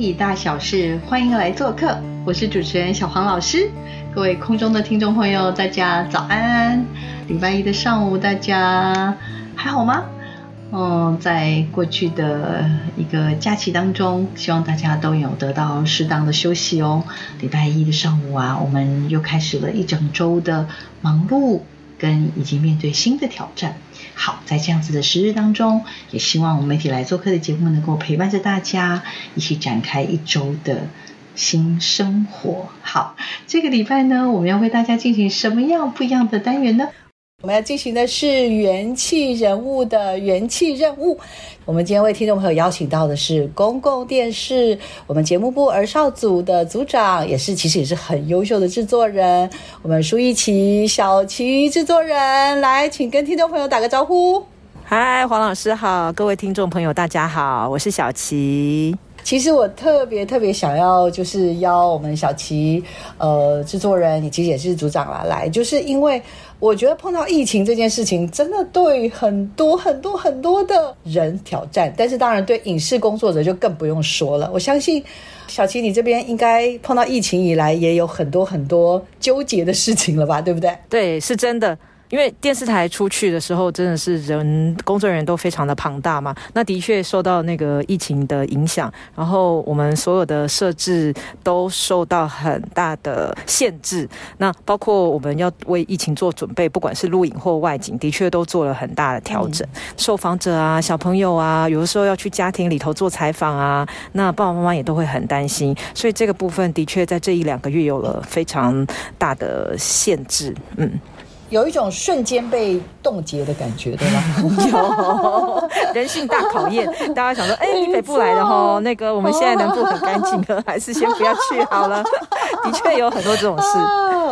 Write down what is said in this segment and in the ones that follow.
体大小事，欢迎来做客。我是主持人小黄老师。各位空中的听众朋友，大家早安！礼拜一的上午，大家还好吗？嗯，在过去的一个假期当中，希望大家都有得到适当的休息哦。礼拜一的上午啊，我们又开始了一整周的忙碌，跟以及面对新的挑战。好，在这样子的时日当中，也希望我们媒体来做客的节目能够陪伴着大家，一起展开一周的新生活。好，这个礼拜呢，我们要为大家进行什么样不一样的单元呢？我们要进行的是元气人物的元气任务。我们今天为听众朋友邀请到的是公共电视我们节目部儿少组的组长，也是其实也是很优秀的制作人，我们舒一琪小琪制作人，来，请跟听众朋友打个招呼。嗨，黄老师好，各位听众朋友大家好，我是小琪。其实我特别特别想要，就是邀我们小琪，呃，制作人，你其实也是组长啦，来，就是因为我觉得碰到疫情这件事情，真的对很多很多很多的人挑战，但是当然对影视工作者就更不用说了。我相信小琪，你这边应该碰到疫情以来，也有很多很多纠结的事情了吧，对不对？对，是真的。因为电视台出去的时候，真的是人工作人员都非常的庞大嘛。那的确受到那个疫情的影响，然后我们所有的设置都受到很大的限制。那包括我们要为疫情做准备，不管是录影或外景，的确都做了很大的调整。受访者啊，小朋友啊，有的时候要去家庭里头做采访啊，那爸爸妈妈也都会很担心。所以这个部分的确在这一两个月有了非常大的限制。嗯。有一种瞬间被冻结的感觉，对吗？有人性大考验，大家想说，哎，你北部来的哈，那个我们现在南部很干净了，还是先不要去好了。的确有很多这种事，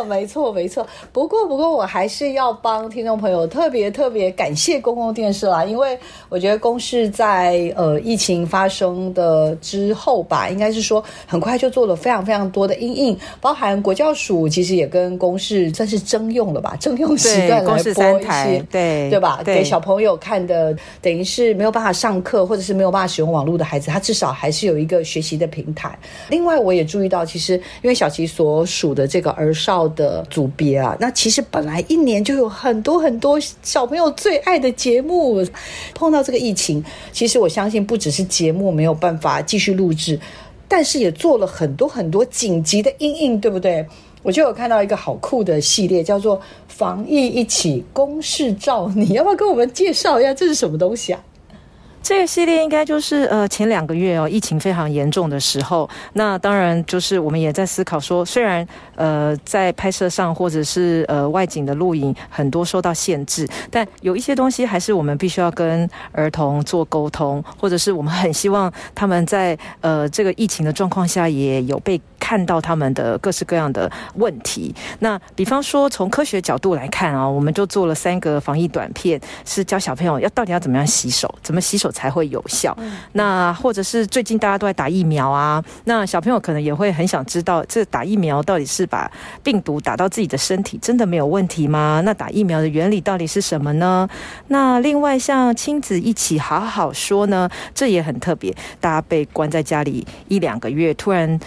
没错没错。不过不过，我还是要帮听众朋友特别特别感谢公共电视啦，因为我觉得公视在呃疫情发生的之后吧，应该是说很快就做了非常非常多的应应，包含国教署其实也跟公视算是征用了吧，征用。时段来播一些，对对吧？给小朋友看的，等于是没有办法上课或者是没有办法使用网络的孩子，他至少还是有一个学习的平台。另外，我也注意到，其实因为小琪所属的这个儿少的组别啊，那其实本来一年就有很多很多小朋友最爱的节目，碰到这个疫情，其实我相信不只是节目没有办法继续录制，但是也做了很多很多紧急的应应，对不对？我就有看到一个好酷的系列，叫做“防疫一起公事照”，你要不要跟我们介绍一下这是什么东西啊？这个系列应该就是呃前两个月哦，疫情非常严重的时候，那当然就是我们也在思考说，虽然呃在拍摄上或者是呃外景的录影很多受到限制，但有一些东西还是我们必须要跟儿童做沟通，或者是我们很希望他们在呃这个疫情的状况下也有被看到他们的各式各样的问题。那比方说从科学角度来看啊，我们就做了三个防疫短片，是教小朋友要到底要怎么样洗手，怎么洗手。才会有效。那或者是最近大家都在打疫苗啊，那小朋友可能也会很想知道，这打疫苗到底是把病毒打到自己的身体，真的没有问题吗？那打疫苗的原理到底是什么呢？那另外像亲子一起好好说呢，这也很特别。大家被关在家里一两个月，突然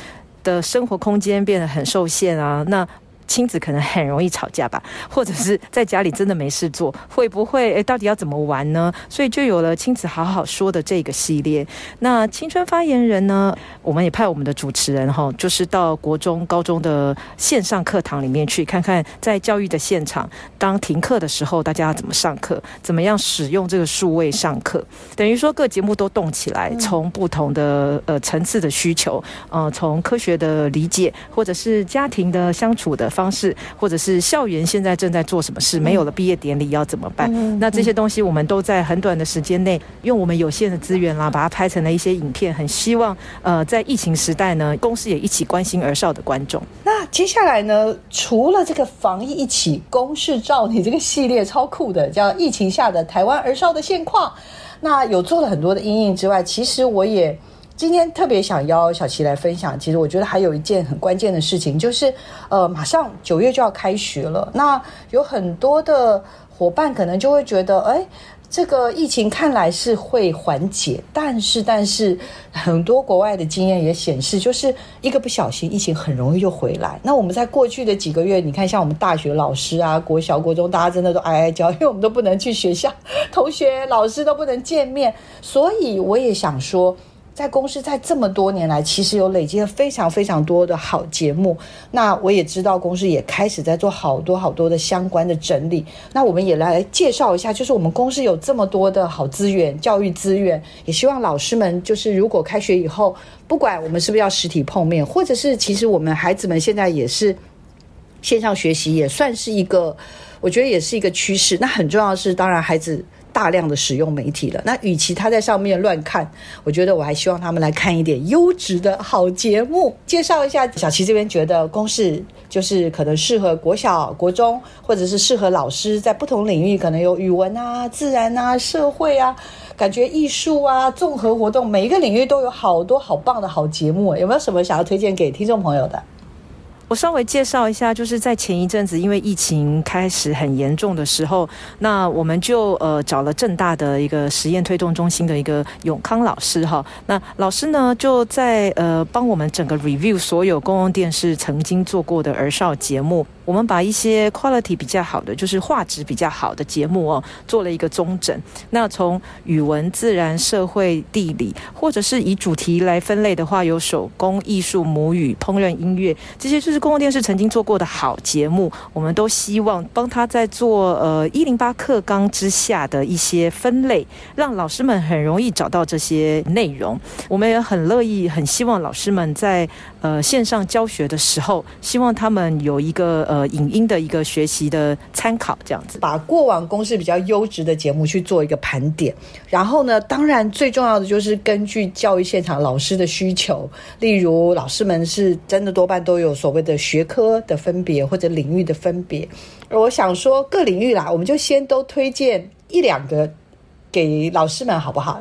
的生活空间变得很受限啊，那。亲子可能很容易吵架吧，或者是在家里真的没事做，会不会？诶，到底要怎么玩呢？所以就有了亲子好好说的这个系列。那青春发言人呢？我们也派我们的主持人哈，就是到国中、高中的线上课堂里面去看看，在教育的现场，当停课的时候，大家要怎么上课？怎么样使用这个数位上课？等于说各节目都动起来，从不同的呃层次的需求，呃，从科学的理解，或者是家庭的相处的方。方式，或者是校园现在正在做什么事，没有了毕业典礼要怎么办？那这些东西我们都在很短的时间内，用我们有限的资源啦，把它拍成了一些影片。很希望呃，在疫情时代呢，公司也一起关心儿少的观众。那接下来呢，除了这个防疫一起公示照，你这个系列超酷的，叫疫情下的台湾儿少的现况。那有做了很多的阴影之外，其实我也。今天特别想邀小琪来分享，其实我觉得还有一件很关键的事情，就是呃，马上九月就要开学了。那有很多的伙伴可能就会觉得，哎，这个疫情看来是会缓解，但是但是很多国外的经验也显示，就是一个不小心，疫情很容易就回来。那我们在过去的几个月，你看像我们大学老师啊，国小、国中，大家真的都哀哀叫，因为我们都不能去学校，同学、老师都不能见面，所以我也想说。在公司在这么多年来，其实有累积了非常非常多的好节目。那我也知道公司也开始在做好多好多的相关的整理。那我们也来介绍一下，就是我们公司有这么多的好资源，教育资源，也希望老师们就是如果开学以后，不管我们是不是要实体碰面，或者是其实我们孩子们现在也是线上学习，也算是一个，我觉得也是一个趋势。那很重要的是，当然孩子。大量的使用媒体了，那与其他在上面乱看，我觉得我还希望他们来看一点优质的好节目。介绍一下，小齐这边觉得公式就是可能适合国小、国中，或者是适合老师在不同领域，可能有语文啊、自然啊、社会啊、感觉艺术啊、综合活动，每一个领域都有好多好棒的好节目。有没有什么想要推荐给听众朋友的？我稍微介绍一下，就是在前一阵子，因为疫情开始很严重的时候，那我们就呃找了正大的一个实验推动中心的一个永康老师哈，那老师呢就在呃帮我们整个 review 所有公共电视曾经做过的儿少节目。我们把一些 quality 比较好的，就是画质比较好的节目哦，做了一个中整。那从语文、自然、社会、地理，或者是以主题来分类的话，有手工艺术、母语、烹饪、音乐，这些就是公共电视曾经做过的好节目。我们都希望帮他在做呃一零八课纲之下的一些分类，让老师们很容易找到这些内容。我们也很乐意，很希望老师们在呃线上教学的时候，希望他们有一个。呃，影音的一个学习的参考，这样子，把过往公司比较优质的节目去做一个盘点，然后呢，当然最重要的就是根据教育现场老师的需求，例如老师们是真的多半都有所谓的学科的分别或者领域的分别，我想说各领域啦，我们就先都推荐一两个给老师们好不好？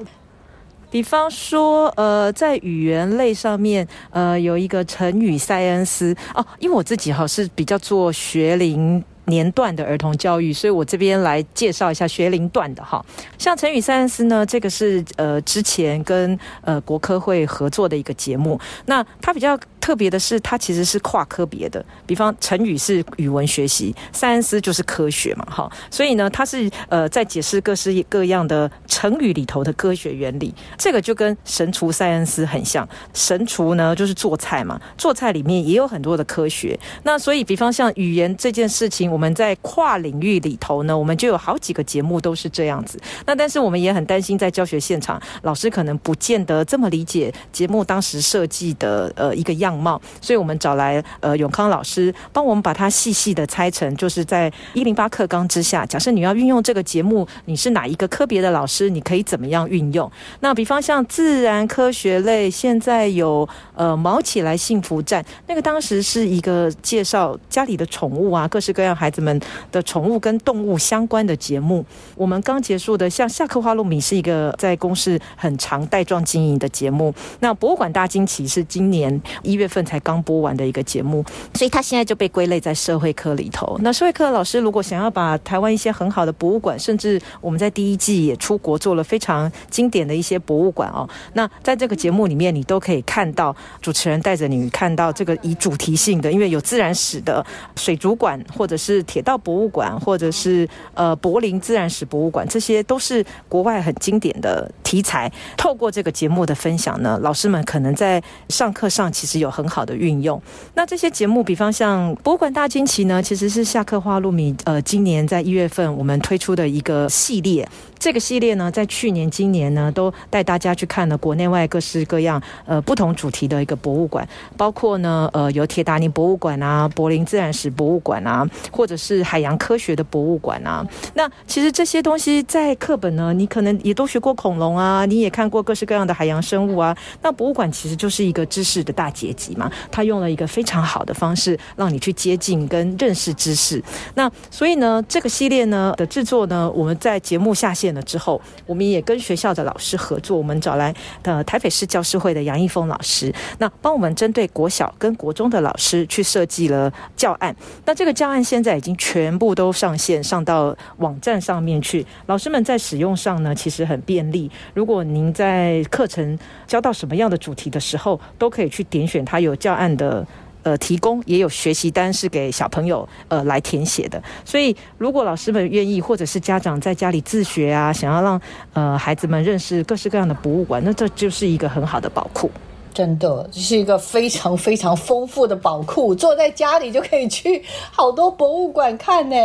比方说，呃，在语言类上面，呃，有一个成语塞恩斯哦，因为我自己哈是比较做学龄。年段的儿童教育，所以我这边来介绍一下学龄段的哈。像成语三恩斯呢，这个是呃之前跟呃国科会合作的一个节目。那它比较特别的是，它其实是跨科别的。比方成语是语文学习，三恩斯就是科学嘛，哈。所以呢，它是呃在解释各式各样的成语里头的科学原理。这个就跟神厨塞恩斯很像。神厨呢就是做菜嘛，做菜里面也有很多的科学。那所以，比方像语言这件事情，我们在跨领域里头呢，我们就有好几个节目都是这样子。那但是我们也很担心，在教学现场，老师可能不见得这么理解节目当时设计的呃一个样貌，所以我们找来呃永康老师帮我们把它细细的拆成，就是在一零八课纲之下，假设你要运用这个节目，你是哪一个科别的老师，你可以怎么样运用？那比方像自然科学类，现在有呃毛起来幸福站，那个当时是一个介绍家里的宠物啊，各式各样孩。子们的宠物跟动物相关的节目，我们刚结束的像《下课花露米》是一个在公司很长带状经营的节目。那博物馆大惊奇是今年一月份才刚播完的一个节目，所以它现在就被归类在社会科里头。那社会科老师如果想要把台湾一些很好的博物馆，甚至我们在第一季也出国做了非常经典的一些博物馆哦，那在这个节目里面，你都可以看到主持人带着你看到这个以主题性的，因为有自然史的水族馆或者是。是铁道博物馆，或者是呃柏林自然史博物馆，这些都是国外很经典的题材。透过这个节目的分享呢，老师们可能在上课上其实有很好的运用。那这些节目，比方像博物馆大惊奇呢，其实是下课花露米呃今年在一月份我们推出的一个系列。这个系列呢，在去年、今年呢，都带大家去看了国内外各式各样呃不同主题的一个博物馆，包括呢呃有铁达尼博物馆啊、柏林自然史博物馆啊，或者是海洋科学的博物馆啊。那其实这些东西在课本呢，你可能也都学过恐龙啊，你也看过各式各样的海洋生物啊。那博物馆其实就是一个知识的大结集嘛，它用了一个非常好的方式让你去接近跟认识知识。那所以呢，这个系列呢的制作呢，我们在节目下线。了之后，我们也跟学校的老师合作，我们找来的台北市教师会的杨义峰老师，那帮我们针对国小跟国中的老师去设计了教案。那这个教案现在已经全部都上线，上到网站上面去。老师们在使用上呢，其实很便利。如果您在课程教到什么样的主题的时候，都可以去点选它有教案的。呃，提供也有学习单是给小朋友呃来填写的，所以如果老师们愿意，或者是家长在家里自学啊，想要让呃孩子们认识各式各样的博物馆，那这就是一个很好的宝库。真的，这是一个非常非常丰富的宝库，坐在家里就可以去好多博物馆看呢。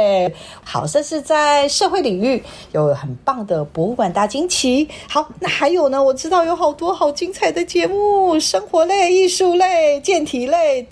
好，这是在社会领域有很棒的博物馆大惊奇。好，那还有呢？我知道有好多好精彩的节目，生活类、艺术类、健体类。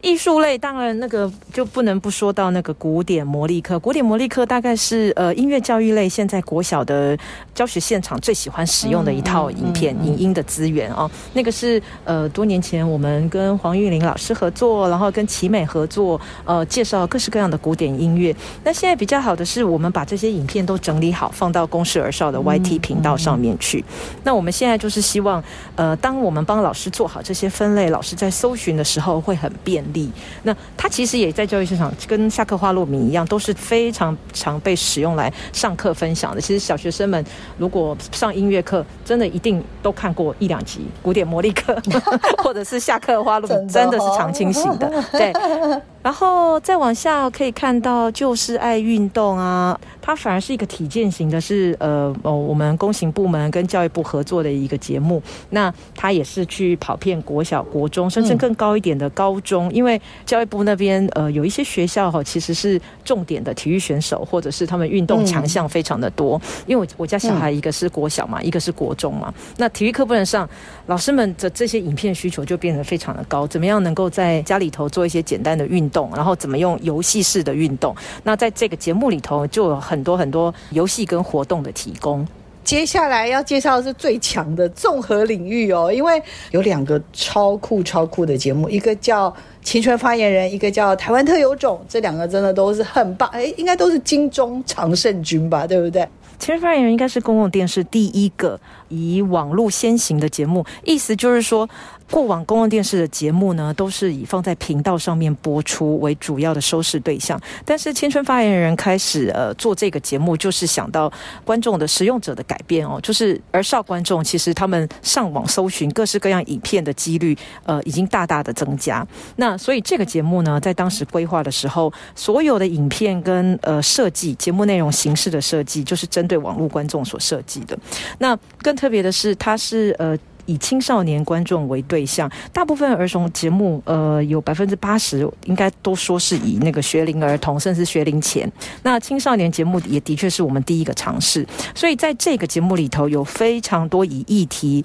艺术类当然那个就不能不说到那个古典魔力课。古典魔力课大概是呃音乐教育类现在国小的教学现场最喜欢使用的一套影片影音的资源哦。那个是呃多年前我们跟黄玉玲老师合作，然后跟奇美合作，呃介绍各式各样的古典音乐。那现在比较好的是我们把这些影片都整理好，放到公视儿少的 YT 频道上面去。那我们现在就是希望呃当我们帮老师做好这些分类，老师在搜寻的时候会很便。力，那它其实也在教育市场，跟下课花落米一样，都是非常常被使用来上课分享的。其实小学生们如果上音乐课，真的一定都看过一两集古典魔力课，或者是下课花落米，真的是常青型的，对。然后再往下可以看到，就是爱运动啊，它反而是一个体健型的，是呃哦，我们公行部门跟教育部合作的一个节目。那它也是去跑遍国小、国中，甚至更高一点的高中，因为教育部那边呃有一些学校哈，其实是重点的体育选手，或者是他们运动强项非常的多。因为我我家小孩一个是国小嘛，一个是国中嘛，那体育课不能上，老师们的这些影片需求就变得非常的高。怎么样能够在家里头做一些简单的运？动，然后怎么用游戏式的运动？那在这个节目里头，就有很多很多游戏跟活动的提供。接下来要介绍的是最强的综合领域哦，因为有两个超酷超酷的节目，一个叫《青春发言人》，一个叫《台湾特有种》，这两个真的都是很棒，哎，应该都是金钟常胜军吧，对不对？青春发言人应该是公共电视第一个以网络先行的节目，意思就是说。过往公共电视的节目呢，都是以放在频道上面播出为主要的收视对象。但是青春发言人开始呃做这个节目，就是想到观众的使用者的改变哦，就是儿少观众其实他们上网搜寻各式各样影片的几率呃已经大大的增加。那所以这个节目呢，在当时规划的时候，所有的影片跟呃设计节目内容形式的设计，就是针对网络观众所设计的。那更特别的是，它是呃。以青少年观众为对象，大部分儿童节目，呃，有百分之八十应该都说是以那个学龄儿童，甚至学龄前。那青少年节目也的确是我们第一个尝试，所以在这个节目里头有非常多以议题。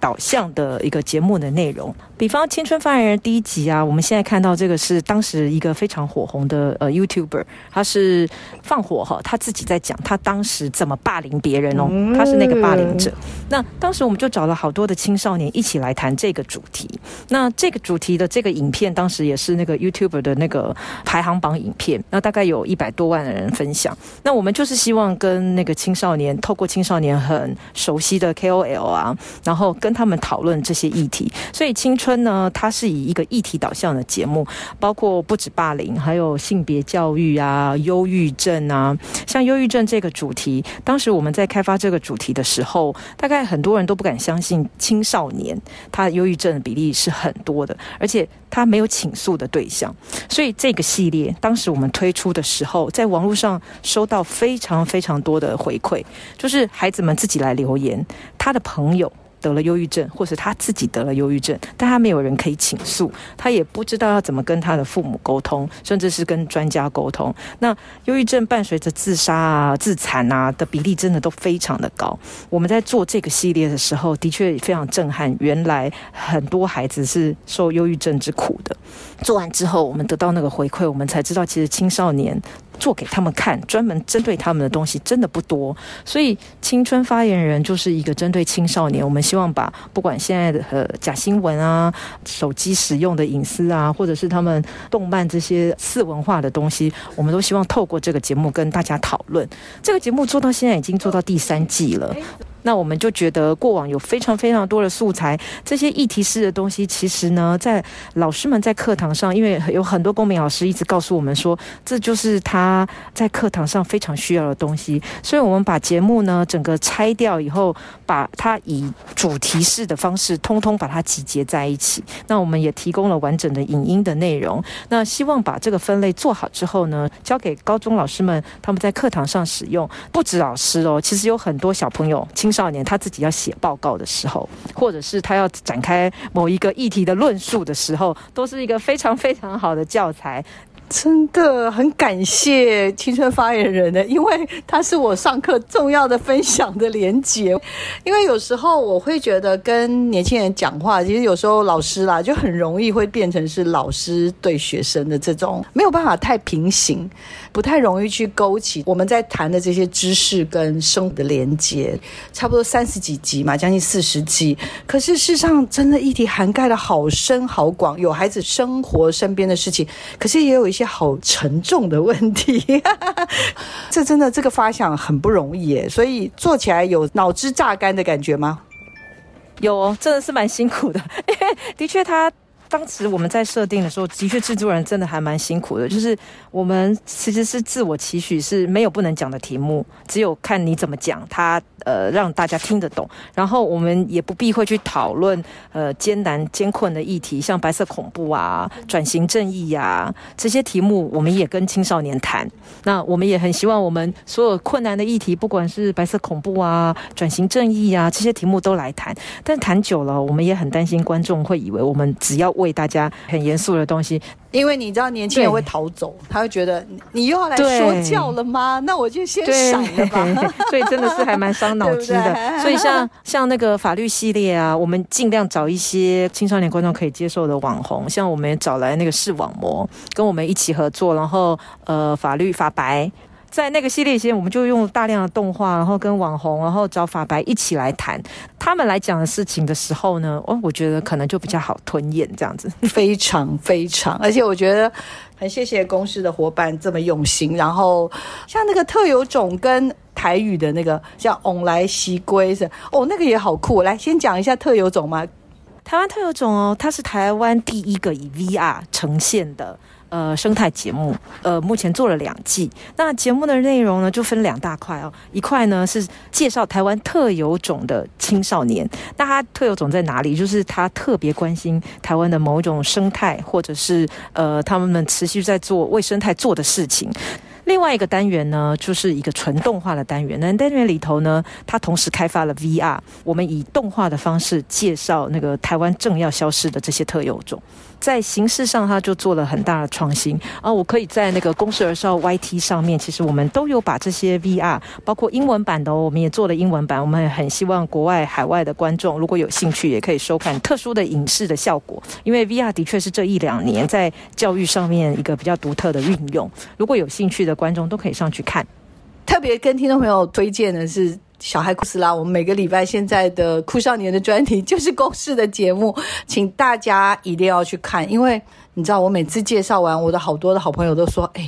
导向的一个节目的内容，比方《青春发言人》第一集啊，我们现在看到这个是当时一个非常火红的呃 YouTuber，他是放火哈，他自己在讲他当时怎么霸凌别人哦，他是那个霸凌者。那当时我们就找了好多的青少年一起来谈这个主题。那这个主题的这个影片，当时也是那个 YouTube 的那个排行榜影片，那大概有一百多万的人分享。那我们就是希望跟那个青少年，透过青少年很熟悉的 KOL 啊，然后。跟他们讨论这些议题，所以青春呢，它是以一个议题导向的节目，包括不止霸凌，还有性别教育啊、忧郁症啊。像忧郁症这个主题，当时我们在开发这个主题的时候，大概很多人都不敢相信，青少年，他忧郁症的比例是很多的，而且他没有倾诉的对象，所以这个系列当时我们推出的时候，在网络上收到非常非常多的回馈，就是孩子们自己来留言，他的朋友。得了忧郁症，或是他自己得了忧郁症，但他没有人可以倾诉，他也不知道要怎么跟他的父母沟通，甚至是跟专家沟通。那忧郁症伴随着自杀啊、自残啊的比例，真的都非常的高。我们在做这个系列的时候，的确非常震撼。原来很多孩子是受忧郁症之苦的。做完之后，我们得到那个回馈，我们才知道，其实青少年。做给他们看，专门针对他们的东西真的不多，所以青春发言人就是一个针对青少年。我们希望把不管现在的呃假新闻啊、手机使用的隐私啊，或者是他们动漫这些次文化的东西，我们都希望透过这个节目跟大家讨论。这个节目做到现在已经做到第三季了。那我们就觉得过往有非常非常多的素材，这些议题式的东西，其实呢，在老师们在课堂上，因为有很多公民老师一直告诉我们说，这就是他在课堂上非常需要的东西，所以我们把节目呢整个拆掉以后，把它以主题式的方式，通通把它集结在一起。那我们也提供了完整的影音的内容。那希望把这个分类做好之后呢，交给高中老师们，他们在课堂上使用。不止老师哦，其实有很多小朋友。青少年他自己要写报告的时候，或者是他要展开某一个议题的论述的时候，都是一个非常非常好的教材。真的很感谢青春发言人的，因为他是我上课重要的分享的连结。因为有时候我会觉得跟年轻人讲话，其实有时候老师啦就很容易会变成是老师对学生的这种没有办法太平行，不太容易去勾起我们在谈的这些知识跟生活的连接。差不多三十几集嘛，将近四十集，可是事实上真的议题涵盖的好深好广，有孩子生活身边的事情，可是也有一些。好沉重的问题，这真的这个发想很不容易耶，所以做起来有脑汁榨干的感觉吗？有，哦，真的是蛮辛苦的，的确他。当时我们在设定的时候，的确制作人真的还蛮辛苦的。就是我们其实是自我期许是没有不能讲的题目，只有看你怎么讲，它呃让大家听得懂。然后我们也不避讳去讨论呃艰难艰困的议题，像白色恐怖啊、转型正义呀这些题目，我们也跟青少年谈。那我们也很希望我们所有困难的议题，不管是白色恐怖啊、转型正义啊这些题目都来谈。但谈久了，我们也很担心观众会以为我们只要为大家很严肃的东西，因为你知道年轻人会逃走，他会觉得你又要来说教了吗？那我就先闪了吧。所以真的是还蛮伤脑筋的。所以像像那个法律系列啊，我们尽量找一些青少年观众可以接受的网红，像我们也找来那个视网膜跟我们一起合作，然后呃法律法白。在那个系列间，我们就用大量的动画，然后跟网红，然后找法白一起来谈他们来讲的事情的时候呢，哦，我觉得可能就比较好吞咽这样子，非常非常，而且我觉得很谢谢公司的伙伴这么用心。然后像那个特有种跟台语的那个叫“翁来西龟”是哦，那个也好酷。来，先讲一下特有种嘛。台湾特有种哦，它是台湾第一个以 VR 呈现的。呃，生态节目，呃，目前做了两季。那节目的内容呢，就分两大块哦。一块呢是介绍台湾特有种的青少年，那他特有种在哪里？就是他特别关心台湾的某种生态，或者是呃，他们持续在做为生态做的事情。另外一个单元呢，就是一个纯动画的单元。那单元里头呢，它同时开发了 VR，我们以动画的方式介绍那个台湾正要消失的这些特有种。在形式上，它就做了很大的创新啊！我可以在那个公司而少 YT 上面，其实我们都有把这些 VR，包括英文版的，我们也做了英文版。我们也很希望国外海外的观众如果有兴趣，也可以收看特殊的影视的效果。因为 VR 的确是这一两年在教育上面一个比较独特的运用。如果有兴趣的观众都可以上去看。特别跟听众朋友推荐的是。小孩库斯拉，我们每个礼拜现在的酷少年的专题就是公式的节目，请大家一定要去看，因为你知道，我每次介绍完，我的好多的好朋友都说：“哎，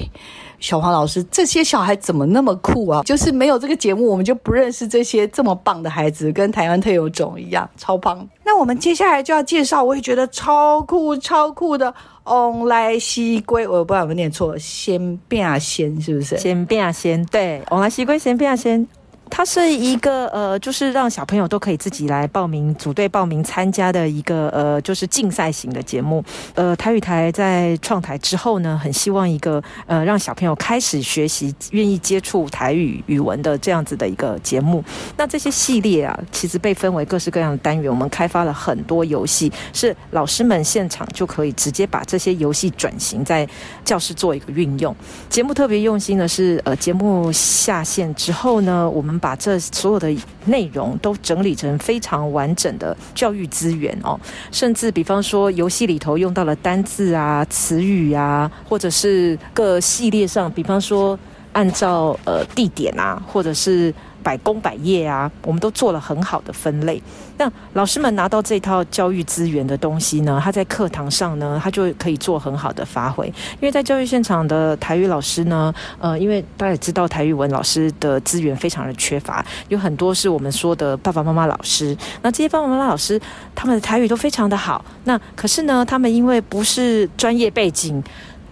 小黄老师，这些小孩怎么那么酷啊？就是没有这个节目，我们就不认识这些这么棒的孩子，跟台湾特有种一样，超棒。”那我们接下来就要介绍，我也觉得超酷、超酷的翁来西龟，我不知道有没有念错，先变仙是不是？先变仙，对，翁来西龟先变仙。它是一个呃，就是让小朋友都可以自己来报名、组队报名参加的一个呃，就是竞赛型的节目。呃，台语台在创台之后呢，很希望一个呃，让小朋友开始学习、愿意接触台语语文的这样子的一个节目。那这些系列啊，其实被分为各式各样的单元，我们开发了很多游戏，是老师们现场就可以直接把这些游戏转型在教室做一个运用。节目特别用心的是，呃，节目下线之后呢，我们把这所有的内容都整理成非常完整的教育资源哦，甚至比方说游戏里头用到了单字啊、词语啊，或者是各系列上，比方说按照呃地点啊，或者是。百工百业啊，我们都做了很好的分类。那老师们拿到这套教育资源的东西呢，他在课堂上呢，他就可以做很好的发挥。因为在教育现场的台语老师呢，呃，因为大家也知道台语文老师的资源非常的缺乏，有很多是我们说的爸爸妈妈老师。那这些爸爸妈妈老师，他们的台语都非常的好。那可是呢，他们因为不是专业背景。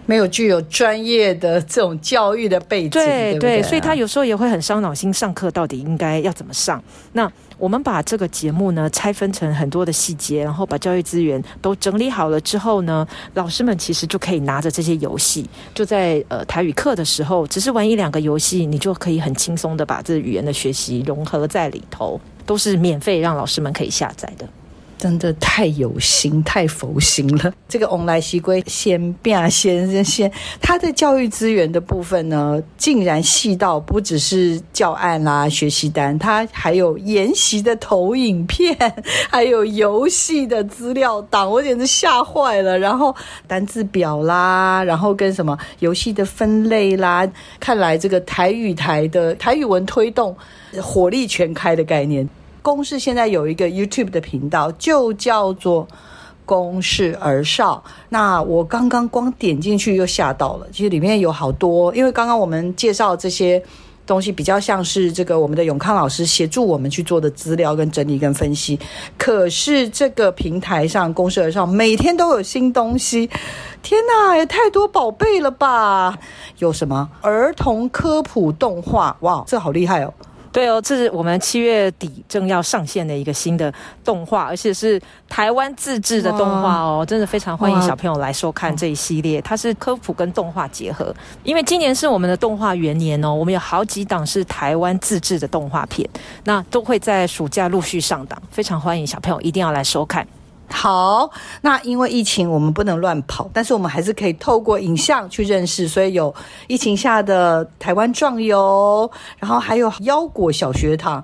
没有具有专业的这种教育的背景，对对，所以他有时候也会很伤脑筋。上课到底应该要怎么上？那我们把这个节目呢拆分成很多的细节，然后把教育资源都整理好了之后呢，老师们其实就可以拿着这些游戏，就在呃台语课的时候，只是玩一两个游戏，你就可以很轻松的把这语言的学习融合在里头，都是免费让老师们可以下载的。真的太有心、太佛心了。这个翁来西龟先变先先，他的教育资源的部分呢，竟然细到不只是教案啦、学习单，他还有研习的投影片，还有游戏的资料档，我简直吓坏了。然后单字表啦，然后跟什么游戏的分类啦，看来这个台语台的台语文推动火力全开的概念。公视现在有一个 YouTube 的频道，就叫做“公视儿少”。那我刚刚光点进去又吓到了，其实里面有好多，因为刚刚我们介绍这些东西比较像是这个我们的永康老师协助我们去做的资料跟整理跟分析。可是这个平台上“公视儿少”每天都有新东西，天哪，也太多宝贝了吧！有什么儿童科普动画？哇，这好厉害哦！对哦，这是我们七月底正要上线的一个新的动画，而且是台湾自制的动画哦，真的非常欢迎小朋友来收看这一系列。它是科普跟动画结合，因为今年是我们的动画元年哦，我们有好几档是台湾自制的动画片，那都会在暑假陆续上档，非常欢迎小朋友一定要来收看。好，那因为疫情，我们不能乱跑，但是我们还是可以透过影像去认识。所以有疫情下的台湾壮游，然后还有腰果小学堂。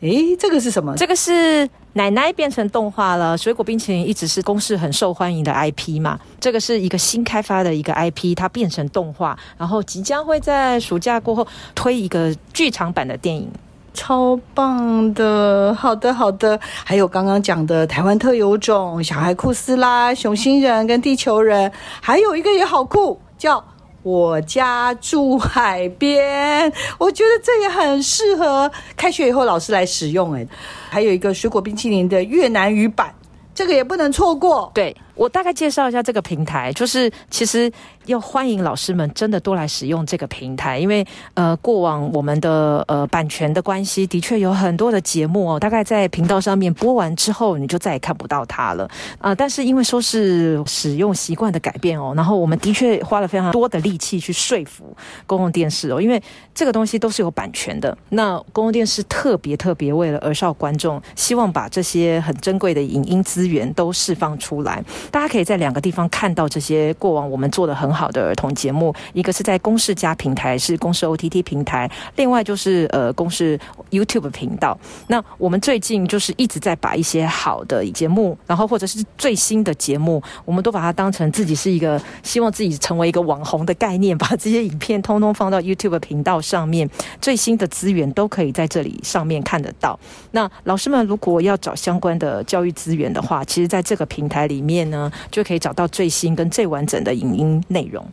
诶，这个是什么？这个是奶奶变成动画了。水果冰淇淋一直是公式很受欢迎的 IP 嘛，这个是一个新开发的一个 IP，它变成动画，然后即将会在暑假过后推一个剧场版的电影。超棒的，好的好的，还有刚刚讲的台湾特有种小孩库斯拉、熊星人跟地球人，还有一个也好酷，叫我家住海边，我觉得这也很适合开学以后老师来使用哎，还有一个水果冰淇淋的越南语版，这个也不能错过，对。我大概介绍一下这个平台，就是其实要欢迎老师们真的多来使用这个平台，因为呃过往我们的呃版权的关系，的确有很多的节目哦，大概在频道上面播完之后，你就再也看不到它了啊。但是因为说是使用习惯的改变哦，然后我们的确花了非常多的力气去说服公共电视哦，因为这个东西都是有版权的。那公共电视特别特别为了儿少观众，希望把这些很珍贵的影音资源都释放出来。大家可以在两个地方看到这些过往我们做的很好的儿童节目，一个是在公视加平台，是公视 OTT 平台；另外就是呃公视 YouTube 频道。那我们最近就是一直在把一些好的节目，然后或者是最新的节目，我们都把它当成自己是一个希望自己成为一个网红的概念，把这些影片通通放到 YouTube 频道上面，最新的资源都可以在这里上面看得到。那老师们如果要找相关的教育资源的话，其实在这个平台里面。呢，就可以找到最新跟最完整的影音内容，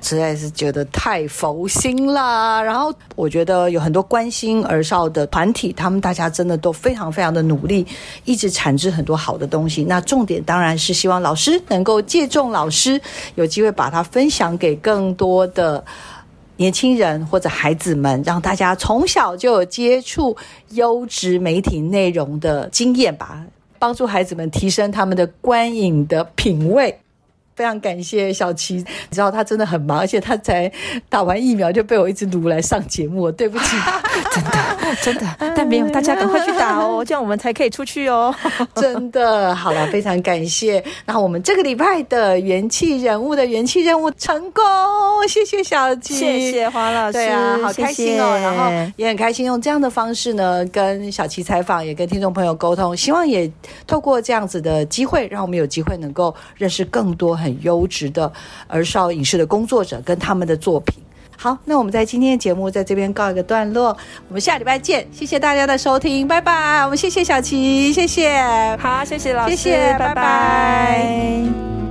实在是觉得太佛心了。然后我觉得有很多关心儿少的团体，他们大家真的都非常非常的努力，一直产制很多好的东西。那重点当然是希望老师能够借重老师，有机会把它分享给更多的。年轻人或者孩子们，让大家从小就有接触优质媒体内容的经验吧，帮助孩子们提升他们的观影的品味。非常感谢小琪，你知道他真的很忙，而且他才打完疫苗就被我一直撸来上节目，对不起，真的真的，但没有，大家赶快去打哦，这样我们才可以出去哦。真的，好了，非常感谢。那我们这个礼拜的元气人物的元气任务成功，谢谢小琪，谢谢黄老师，对啊，好开心哦，谢谢然后也很开心用这样的方式呢，跟小琪采访，也跟听众朋友沟通，希望也透过这样子的机会，让我们有机会能够认识更多很优质的儿少影视的工作者跟他们的作品。好，那我们在今天的节目在这边告一个段落，我们下礼拜见，谢谢大家的收听，拜拜。我们谢谢小琪，谢谢，好，谢谢老师，谢谢拜拜拜